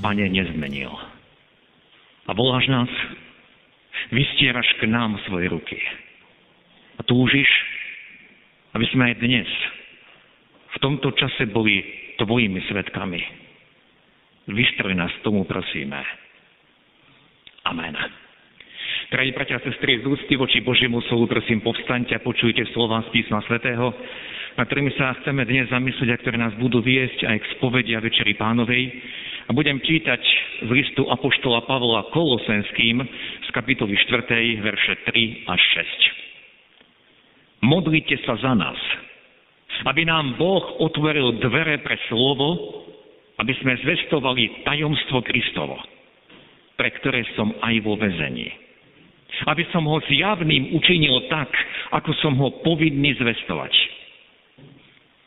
Pane, nezmenil. A voláš nás, vystieraš k nám svoje ruky. A túžiš, aby sme aj dnes, v tomto čase boli tvojimi svetkami. Vystroj nás tomu, prosíme. Amen. Drahí bratia a sestry, z úcty voči Božiemu slovu, prosím, povstaňte a počujte slova z písma svätého, na ktorými sa chceme dnes zamyslieť a ktoré nás budú viesť aj k spovedi a Večeri pánovej. A budem čítať z listu Apoštola Pavla Kolosenským z kapitoly 4. verše 3 až 6. Modlite sa za nás, aby nám Boh otvoril dvere pre slovo, aby sme zvestovali tajomstvo Kristovo, pre ktoré som aj vo vezení. Aby som ho zjavným učinil tak, ako som ho povinný zvestovať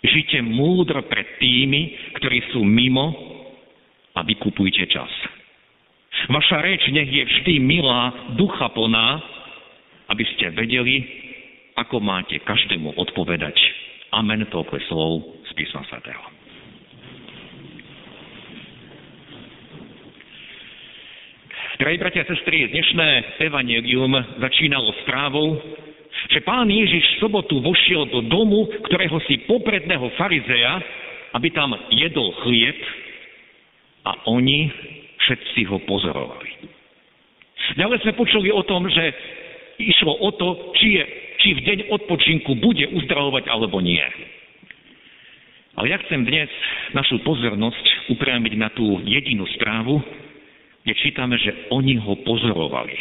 Žite múdro pred tými, ktorí sú mimo a vykupujte čas. Vaša reč nech je vždy milá, ducha plná, aby ste vedeli, ako máte každému odpovedať. Amen, toľko slov z písma svätého. Drahí bratia a sestry, dnešné evangelium začínalo správou, že pán Ježiš v sobotu vošiel do domu, ktorého si popredného farizeja, aby tam jedol chlieb a oni všetci ho pozorovali. Ďalej sme počuli o tom, že išlo o to, či, je, či v deň odpočinku bude uzdravovať alebo nie. Ale ja chcem dnes našu pozornosť upriamiť na tú jedinú správu, kde čítame, že oni ho pozorovali.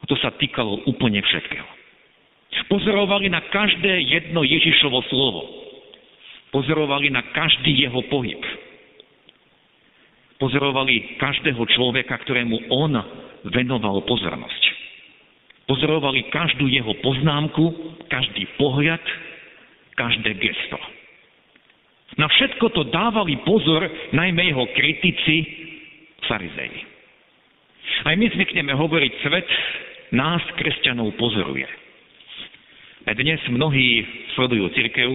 A to sa týkalo úplne všetkého. Pozorovali na každé jedno Ježišovo slovo. Pozorovali na každý jeho pohyb. Pozorovali každého človeka, ktorému on venoval pozornosť. Pozorovali každú jeho poznámku, každý pohľad, každé gesto. Na všetko to dávali pozor najmä jeho kritici, farizeji. Aj my zvykneme hovoriť, svet nás, kresťanov, pozoruje. Dnes mnohí sledujú cirkev,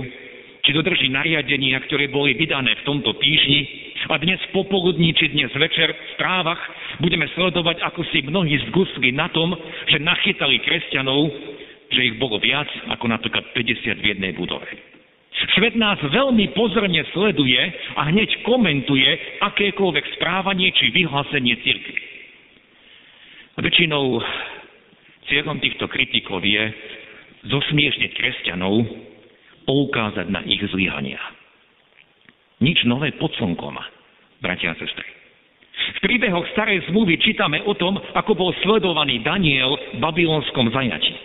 či dodrží nariadenia, ktoré boli vydané v tomto týždni a dnes popoludní, či dnes večer v správach budeme sledovať, ako si mnohí zgusli na tom, že nachytali kresťanov, že ich bolo viac ako napríklad 50 v jednej budove. Svet nás veľmi pozorne sleduje a hneď komentuje akékoľvek správanie či vyhlásenie cirkvi. Väčšinou cieľom týchto kritikov je zosmiešniť kresťanov, poukázať na ich zlyhania. Nič nové pod slnkom, bratia a sestry. V príbehoch starej zmluvy čítame o tom, ako bol sledovaný Daniel v babylonskom zajati.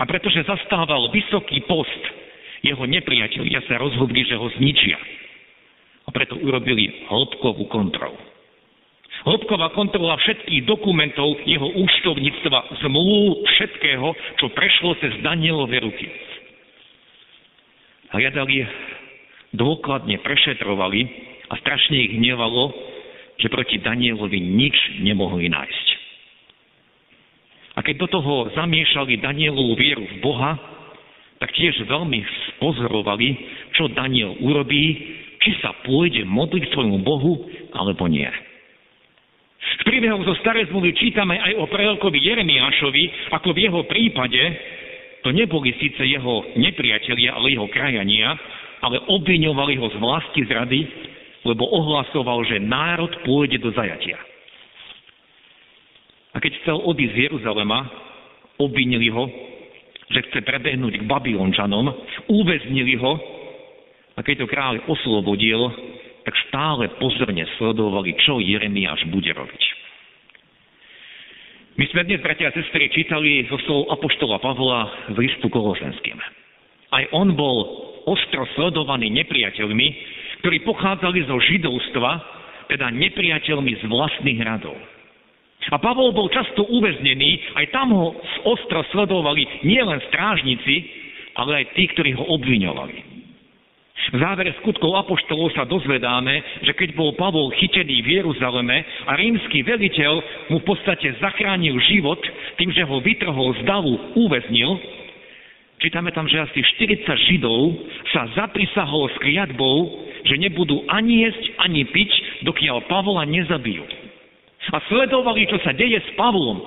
A pretože zastával vysoký post, jeho nepriatelia sa rozhodli, že ho zničia. A preto urobili hĺbkovú kontrolu. Hĺbková kontrola všetkých dokumentov jeho účtovníctva, zmluv, všetkého, čo prešlo cez Danielove ruky. Hľadali, dôkladne prešetrovali a strašne ich hnevalo, že proti Danielovi nič nemohli nájsť. A keď do toho zamiešali Danielovú vieru v Boha, tak tiež veľmi spozorovali, čo Daniel urobí, či sa pôjde modliť svojmu Bohu, alebo nie. V príbehoch zo starej zmluvy čítame aj o prorokovi Jeremiášovi, ako v jeho prípade to neboli síce jeho nepriatelia, ale jeho krajania, ale obviňovali ho z vlasti zrady, lebo ohlasoval, že národ pôjde do zajatia. A keď chcel odísť z Jeruzalema, obvinili ho, že chce prebehnúť k Babylončanom, uväznili ho a keď to kráľ oslobodil, tak stále pozorne sledovali, čo Jeremiáš bude robiť. My sme dnes, bratia a sestry, čítali zo slov Apoštola Pavla v listu Kolosenským. Aj on bol ostro sledovaný nepriateľmi, ktorí pochádzali zo židovstva teda nepriateľmi z vlastných radov. A Pavol bol často uväznený, aj tam ho ostro sledovali nielen strážnici, ale aj tí, ktorí ho obviňovali. V závere skutkov apoštolov sa dozvedáme, že keď bol Pavol chytený v Jeruzaleme a rímsky veliteľ mu v podstate zachránil život tým, že ho vytrhol z davu, uväznil, čítame tam, že asi 40 Židov sa zaprisahol s kliatbou, že nebudú ani jesť, ani piť, dokiaľ Pavola nezabijú. A sledovali, čo sa deje s Pavlom.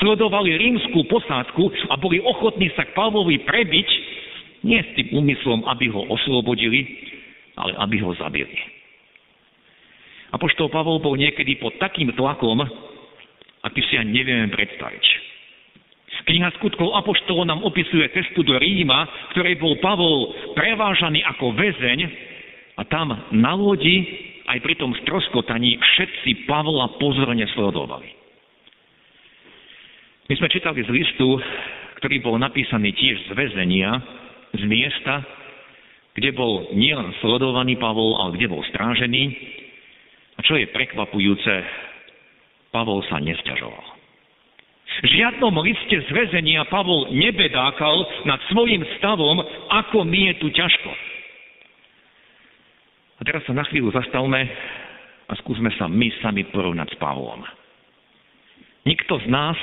Sledovali rímskú posádku a boli ochotní sa k Pavlovi prebiť, nie s tým úmyslom, aby ho oslobodili, ale aby ho zabili. A poštol Pavol bol niekedy pod takým tlakom, aký si ani nevieme predstaviť. Kniha skutkov Apoštolov nám opisuje cestu do Ríma, ktorej bol Pavol prevážaný ako väzeň a tam na lodi aj pri tom stroskotaní všetci Pavla pozorne sledovali. My sme čítali z listu, ktorý bol napísaný tiež z väzenia, z miesta, kde bol nielen sledovaný Pavol, ale kde bol strážený. A čo je prekvapujúce, Pavol sa nesťažoval. V žiadnom liste z väzenia Pavol nebedákal nad svojim stavom, ako mi je tu ťažko. Teraz sa na chvíľu zastavme a skúsme sa my sami porovnať s Pavlom. Nikto z nás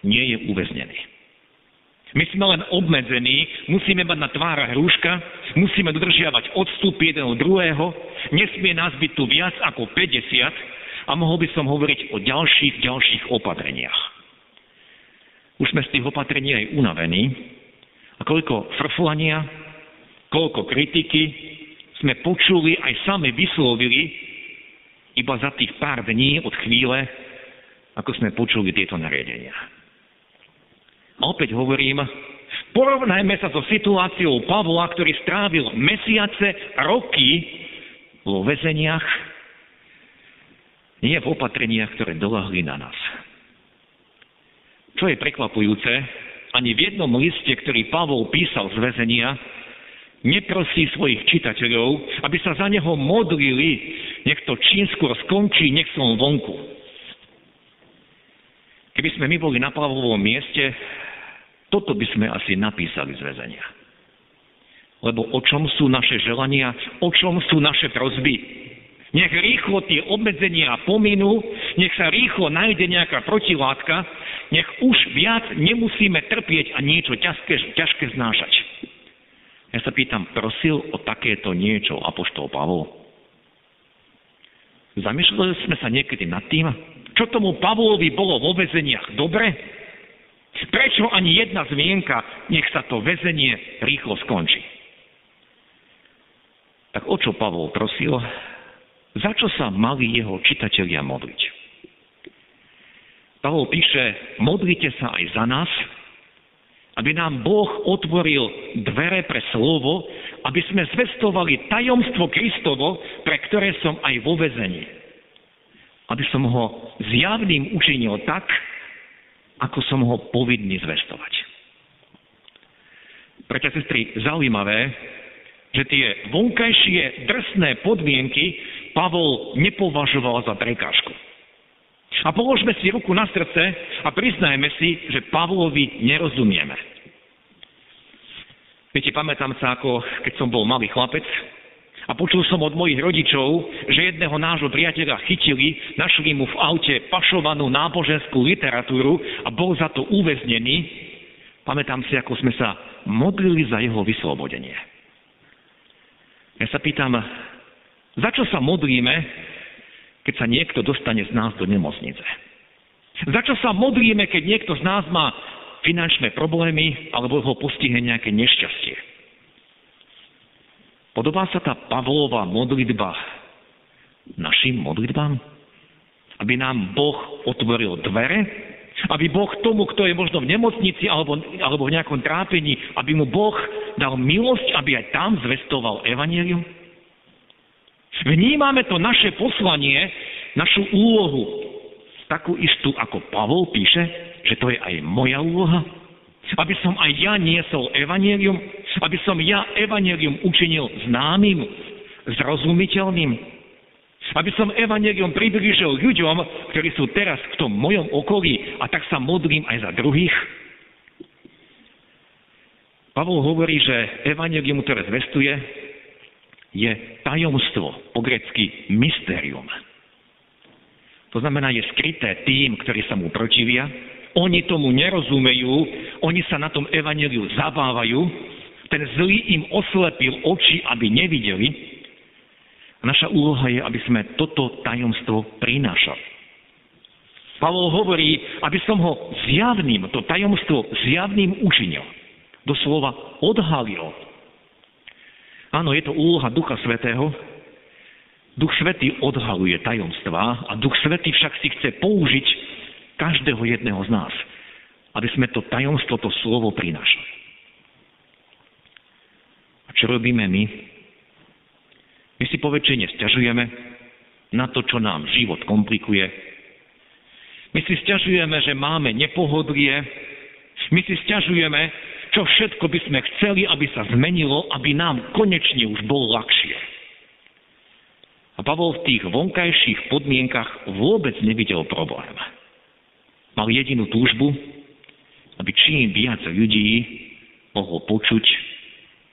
nie je uväznený. My sme len obmedzení, musíme mať na tvárach rúška, musíme dodržiavať odstup jeden od druhého, nesmie nás byť tu viac ako 50 a mohol by som hovoriť o ďalších, ďalších opatreniach. Už sme z tých opatrení aj unavení a koľko frflania, koľko kritiky sme počuli aj sami vyslovili iba za tých pár dní od chvíle, ako sme počuli tieto nariadenia. A opäť hovorím, porovnajme sa so situáciou Pavla, ktorý strávil mesiace, roky vo väzeniach, nie v opatreniach, ktoré dolahli na nás. Čo je prekvapujúce, ani v jednom liste, ktorý Pavol písal z väzenia, neprosí svojich čitateľov, aby sa za neho modlili, nech to čím skôr skončí, nech som vonku. Keby sme my boli na Pavlovom mieste, toto by sme asi napísali z väzenia. Lebo o čom sú naše želania, o čom sú naše prozby. Nech rýchlo tie obmedzenia pominú, nech sa rýchlo nájde nejaká protilátka, nech už viac nemusíme trpieť a niečo ťažké, ťažké znášať. Ja sa pýtam, prosil o takéto niečo Apoštol Pavol? Zamýšľali sme sa niekedy nad tým, čo tomu Pavlovi bolo vo väzeniach dobre Prečo ani jedna zmienka, nech sa to väzenie rýchlo skončí? Tak o čo Pavol prosil? Za čo sa mali jeho čitatelia modliť? Pavol píše, modlite sa aj za nás, aby nám Boh otvoril dvere pre slovo, aby sme zvestovali tajomstvo Kristovo, pre ktoré som aj vo vezení. Aby som ho zjavným učinil tak, ako som ho povinný zvestovať. Preto, sestry, zaujímavé, že tie vonkajšie drsné podmienky Pavol nepovažoval za prekážku. A položme si ruku na srdce a priznajme si, že Pavlovi nerozumieme. Viete, pamätám sa, ako keď som bol malý chlapec a počul som od mojich rodičov, že jedného nášho priateľa chytili, našli mu v aute pašovanú náboženskú literatúru a bol za to uväznený. Pamätám si, ako sme sa modlili za jeho vyslobodenie. Ja sa pýtam, za čo sa modlíme, keď sa niekto dostane z nás do nemocnice? Za čo sa modlíme, keď niekto z nás má finančné problémy alebo ho postihne nejaké nešťastie? Podobá sa tá Pavlova modlitba našim modlitbám? Aby nám Boh otvoril dvere? Aby Boh tomu, kto je možno v nemocnici alebo, alebo v nejakom trápení, aby mu Boh dal milosť, aby aj tam zvestoval evanílium? Vnímame to naše poslanie, našu úlohu, takú istú, ako Pavol píše, že to je aj moja úloha? Aby som aj ja niesol evanílium? aby som ja evanelium učinil známym, zrozumiteľným. Aby som evanelium priblížil ľuďom, ktorí sú teraz v tom mojom okolí a tak sa modlím aj za druhých. Pavol hovorí, že evanelium, ktoré zvestuje, je tajomstvo, po grecky mysterium. To znamená, je skryté tým, ktorí sa mu protivia, oni tomu nerozumejú, oni sa na tom evaneliu zabávajú, ten zlý im oslepil oči, aby nevideli. A naša úloha je, aby sme toto tajomstvo prinášali. Pavol hovorí, aby som ho zjavným, to tajomstvo zjavným učinil. Doslova odhalil. Áno, je to úloha Ducha Svetého. Duch Svetý odhaluje tajomstvá a Duch Svetý však si chce použiť každého jedného z nás, aby sme to tajomstvo, to slovo prinášali. A čo robíme my? My si poväčšine stiažujeme na to, čo nám život komplikuje. My si stiažujeme, že máme nepohodlie. My si stiažujeme, čo všetko by sme chceli, aby sa zmenilo, aby nám konečne už bolo ľahšie. A Pavol v tých vonkajších podmienkach vôbec nevidel problém mal jedinú túžbu, aby čím viac ľudí mohol počuť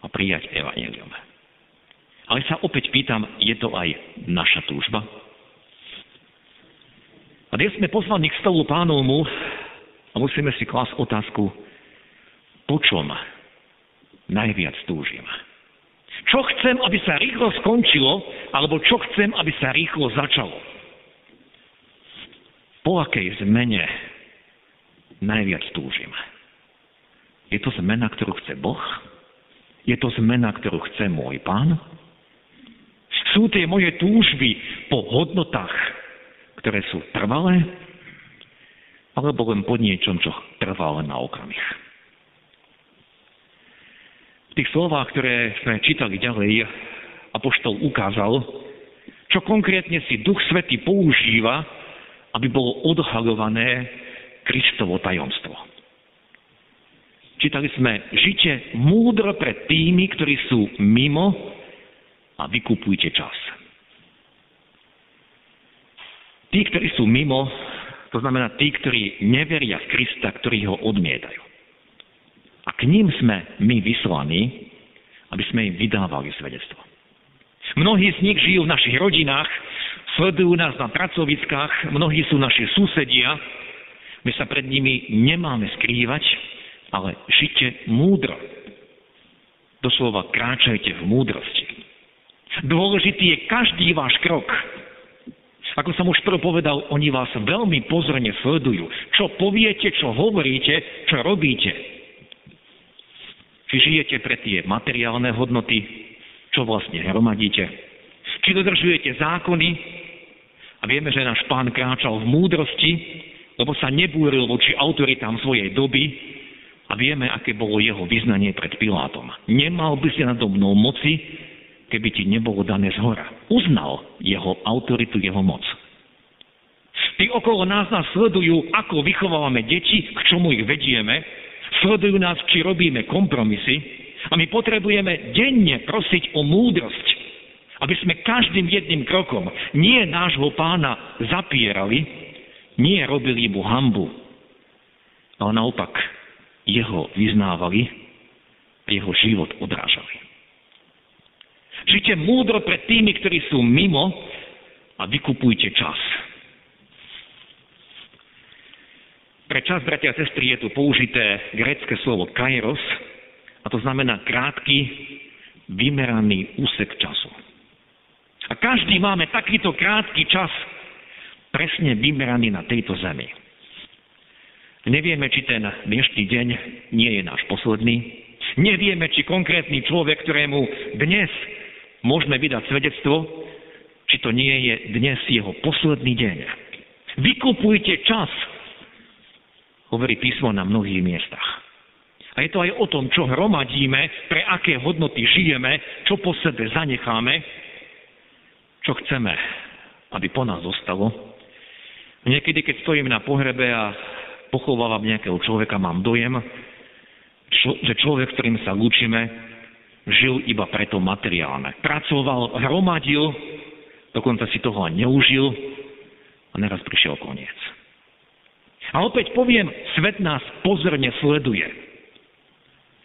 a prijať evanelium. Ale sa opäť pýtam, je to aj naša túžba? A dnes sme pozvaní k stolu pánovmu a musíme si klásť otázku, po čom najviac túžim? Čo chcem, aby sa rýchlo skončilo, alebo čo chcem, aby sa rýchlo začalo? Po akej zmene najviac túžim. Je to zmena, ktorú chce Boh? Je to zmena, ktorú chce môj pán? Sú tie moje túžby po hodnotách, ktoré sú trvalé? Alebo len po niečom, čo trvá len na okamih? Tých slovách, ktoré sme čítali ďalej, Apoštol ukázal, čo konkrétne si Duch Svety používa, aby bolo odhalované Kristovo tajomstvo. Čítali sme, žite múdro pred tými, ktorí sú mimo a vykupujte čas. Tí, ktorí sú mimo, to znamená tí, ktorí neveria v Krista, ktorí ho odmietajú. K ním sme my vyslaní, aby sme im vydávali svedectvo. Mnohí z nich žijú v našich rodinách, sledujú nás na pracoviskách, mnohí sú naši susedia, my sa pred nimi nemáme skrývať, ale žite múdro. Doslova kráčajte v múdrosti. Dôležitý je každý váš krok. Ako som už prv povedal, oni vás veľmi pozorne sledujú. Čo poviete, čo hovoríte, čo robíte. Či žijete pre tie materiálne hodnoty, čo vlastne hromadíte. Či dodržujete zákony, a vieme, že náš pán kráčal v múdrosti, lebo sa nebúril voči autoritám svojej doby a vieme, aké bolo jeho vyznanie pred Pilátom. Nemal by si nado mnou moci, keby ti nebolo dané z hora. Uznal jeho autoritu, jeho moc. Tí okolo nás nás sledujú, ako vychovávame deti, k čomu ich vedieme, sledujú nás, či robíme kompromisy a my potrebujeme denne prosiť o múdrosť, aby sme každým jedným krokom nie nášho pána zapierali, nie robili mu hambu, ale naopak jeho vyznávali a jeho život odrážali. Žite múdro pred tými, ktorí sú mimo a vykupujte čas. Pre čas, bratia a sestry, je tu použité grecké slovo kairos, a to znamená krátky, vymeraný úsek času. A každý máme takýto krátky čas, presne vymeraný na tejto zemi. Nevieme, či ten dnešný deň nie je náš posledný. Nevieme, či konkrétny človek, ktorému dnes môžeme vydať svedectvo, či to nie je dnes jeho posledný deň. Vykupujte čas, hovorí písmo na mnohých miestach. A je to aj o tom, čo hromadíme, pre aké hodnoty žijeme, čo po sebe zanecháme, čo chceme, aby po nás zostalo Niekedy, keď stojím na pohrebe a pochovávam nejakého človeka, mám dojem, že človek, ktorým sa lúčime, žil iba preto materiálne. Pracoval, hromadil Dokonca si toho ani neužil a naraz prišiel koniec. A opäť poviem, svet nás pozorne sleduje.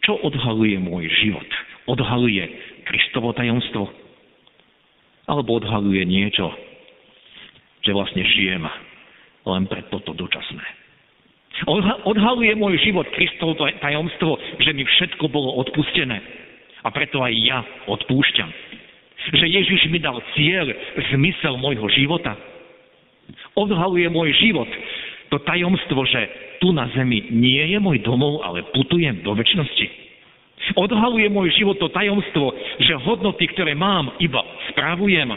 Čo odhaluje môj život? Odhaluje Kristovo tajomstvo? Alebo odhaluje niečo, že vlastne žijem len pre toto dočasné? Odhaluje môj život Kristovo tajomstvo, že mi všetko bolo odpustené. A preto aj ja odpúšťam. Že Ježiš mi dal cieľ, zmysel môjho života. Odhaluje môj život, to tajomstvo, že tu na zemi nie je môj domov, ale putujem do väčšnosti. Odhaluje môj život to tajomstvo, že hodnoty, ktoré mám, iba spravujem,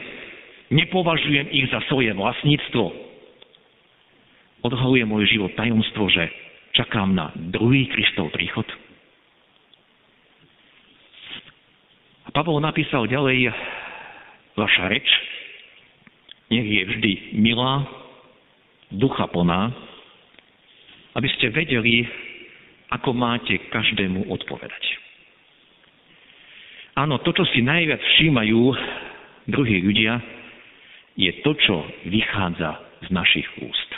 nepovažujem ich za svoje vlastníctvo. Odhaluje môj život tajomstvo, že čakám na druhý Kristov príchod. A Pavol napísal ďalej, vaša reč nech je vždy milá, ducha plná, aby ste vedeli, ako máte každému odpovedať. Áno, to, čo si najviac všímajú druhí ľudia, je to, čo vychádza z našich úst.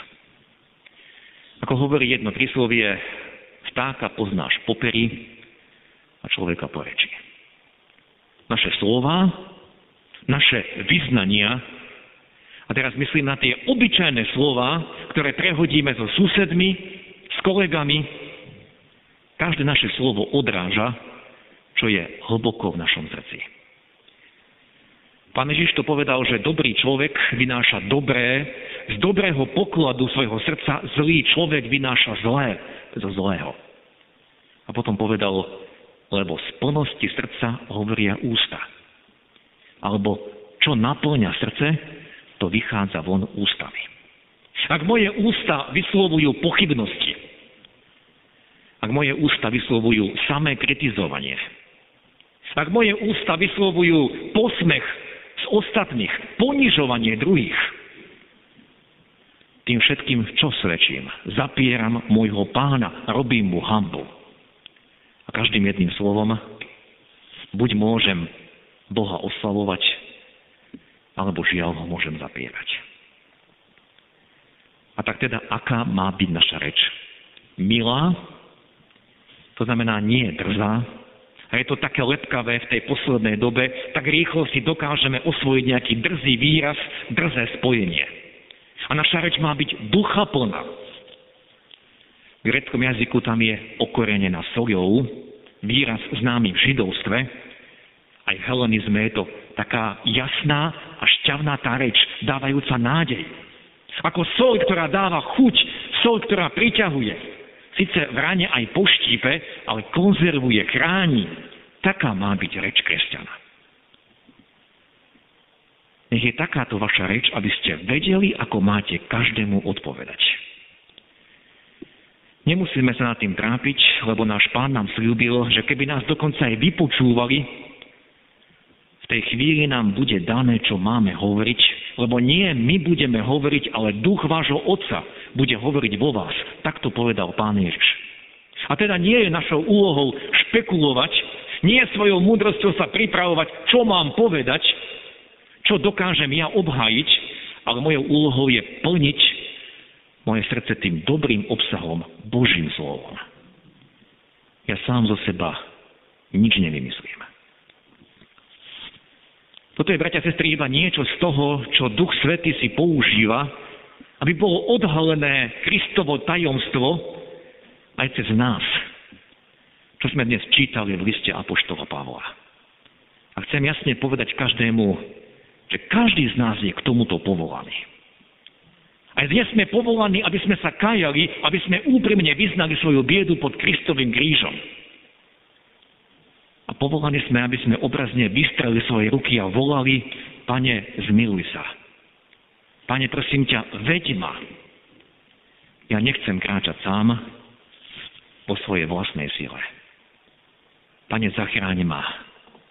Ako hovorí jedno príslovie, vtáka poznáš popery a človeka po reči. Naše slova, naše vyznania, a teraz myslím na tie obyčajné slova, ktoré prehodíme so susedmi, kolegami, každé naše slovo odráža, čo je hlboko v našom srdci. Pán Ježiš to povedal, že dobrý človek vynáša dobré, z dobrého pokladu svojho srdca zlý človek vynáša zlé zo zlého. A potom povedal, lebo z plnosti srdca hovoria ústa. Alebo čo naplňa srdce, to vychádza von ústami. Ak moje ústa vyslovujú pochybnosti, ak moje ústa vyslovujú samé kritizovanie, ak moje ústa vyslovujú posmech z ostatných, ponižovanie druhých, tým všetkým, čo svedčím, zapieram môjho pána, robím mu hambu. A každým jedným slovom buď môžem Boha oslavovať, alebo žiaľ ho môžem zapierať. A tak teda, aká má byť naša reč? Milá, to znamená nie drzá, a je to také lepkavé v tej poslednej dobe, tak rýchlo si dokážeme osvojiť nejaký drzý výraz, drzé spojenie. A naša reč má byť ducha plná. V greckom jazyku tam je okorenená soľou, výraz známy v židovstve, aj v helenizme je to taká jasná a šťavnatá reč, dávajúca nádej. Ako sol, ktorá dáva chuť, sol, ktorá priťahuje. Sice v rane aj poštípe, ale konzervuje, chráni. Taká má byť reč kresťana. Nech je takáto vaša reč, aby ste vedeli, ako máte každému odpovedať. Nemusíme sa nad tým trápiť, lebo náš pán nám slúbil, že keby nás dokonca aj vypočúvali, tej chvíli nám bude dané, čo máme hovoriť lebo nie my budeme hovoriť, ale duch vášho Otca bude hovoriť vo vás. Tak to povedal Pán Ježiš. A teda nie je našou úlohou špekulovať, nie je svojou múdrosťou sa pripravovať, čo mám povedať, čo dokážem ja obhájiť, ale mojou úlohou je plniť moje srdce tým dobrým obsahom, Božím slovom. Ja sám zo seba nič nevymyslím. Toto je, bratia a sestry, iba niečo z toho, čo Duch Svety si používa, aby bolo odhalené Kristovo tajomstvo aj cez nás, čo sme dnes čítali v liste Apoštola Pavla. A chcem jasne povedať každému, že každý z nás je k tomuto povolaný. Aj dnes sme povolaní, aby sme sa kajali, aby sme úprimne vyznali svoju biedu pod Kristovým krížom. Povolaní sme, aby sme obrazne vystreli svoje ruky a volali, Pane, zmiluj sa. Pane, prosím ťa, veď ma. Ja nechcem kráčať sám po svojej vlastnej sile. Pane, zachráň ma.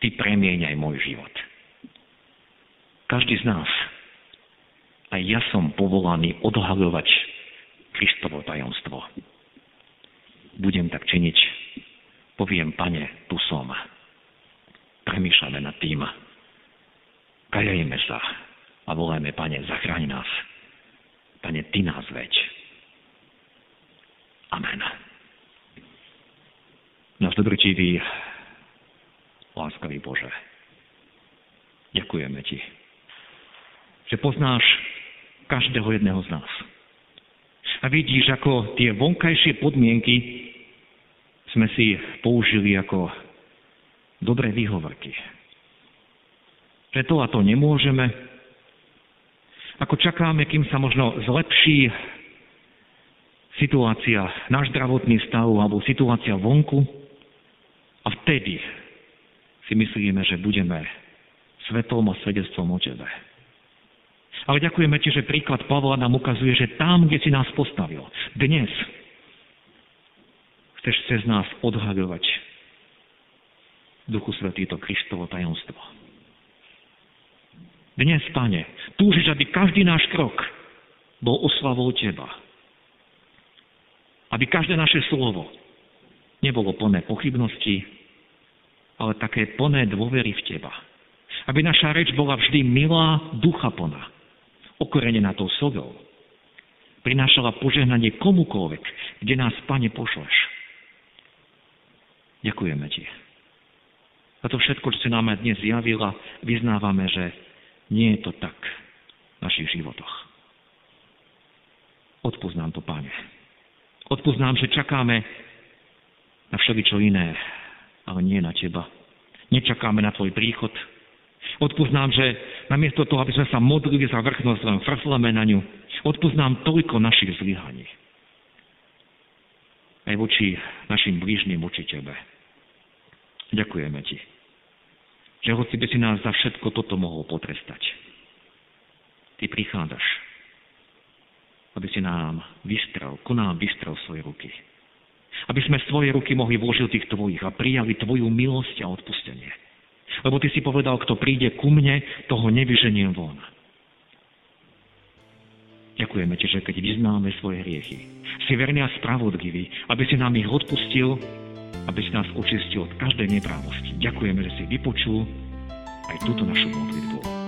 Ty premieňaj môj život. Každý z nás, aj ja som povolaný odhaľovať Kristovo tajomstvo. Budem tak činiť poviem, pane, tu som. Premýšľame nad tým. Kajajme sa a voláme, Pane, zachráň nás. Pane, Ty nás veď. Amen. Nás dobrotivý, láskavý Bože, ďakujeme Ti, že poznáš každého jedného z nás. A vidíš, ako tie vonkajšie podmienky sme si použili ako dobré výhovorky. Že to a to nemôžeme, ako čakáme, kým sa možno zlepší situácia, náš zdravotný stav alebo situácia vonku a vtedy si myslíme, že budeme svetom a svedectvom o Tebe. Ale ďakujeme Ti, že príklad Pavla nám ukazuje, že tam, kde si nás postavil, dnes chceš cez nás odhaľovať Duchu Svetý to Kristovo tajomstvo. Dnes, Pane, túžiš, aby každý náš krok bol oslavou Teba. Aby každé naše slovo nebolo plné pochybnosti, ale také plné dôvery v Teba. Aby naša reč bola vždy milá, ducha plná, okorenená tou sodou. Prinášala požehnanie komukoľvek, kde nás, Pane, pošleš. Ďakujeme Ti. A to všetko, čo si nám dnes zjavila, vyznávame, že nie je to tak v našich životoch. Odpúsť to, Páne. Odpúsť že čakáme na všeličo iné, ale nie na Teba. Nečakáme na Tvoj príchod. Odpúsť že namiesto toho, aby sme sa modlili za vrchnosť, len frfleme na ňu. Odpúsť toľko našich zlyhaní. Aj voči našim blížnym, voči Tebe. Ďakujeme Ti že hoci by si nás za všetko toto mohol potrestať. Ty prichádzaš, aby si nám vystrel, ku nám vystrel svoje ruky. Aby sme svoje ruky mohli vložiť tých tvojich a prijali tvoju milosť a odpustenie. Lebo ty si povedal, kto príde ku mne, toho nevyženiem von. Ďakujeme ti, že keď vyznáme svoje hriechy, si verný a spravodlivý, aby si nám ich odpustil aby si nás očistil od každej neprávosti. Ďakujeme, že si vypočul aj túto našu modlitbu.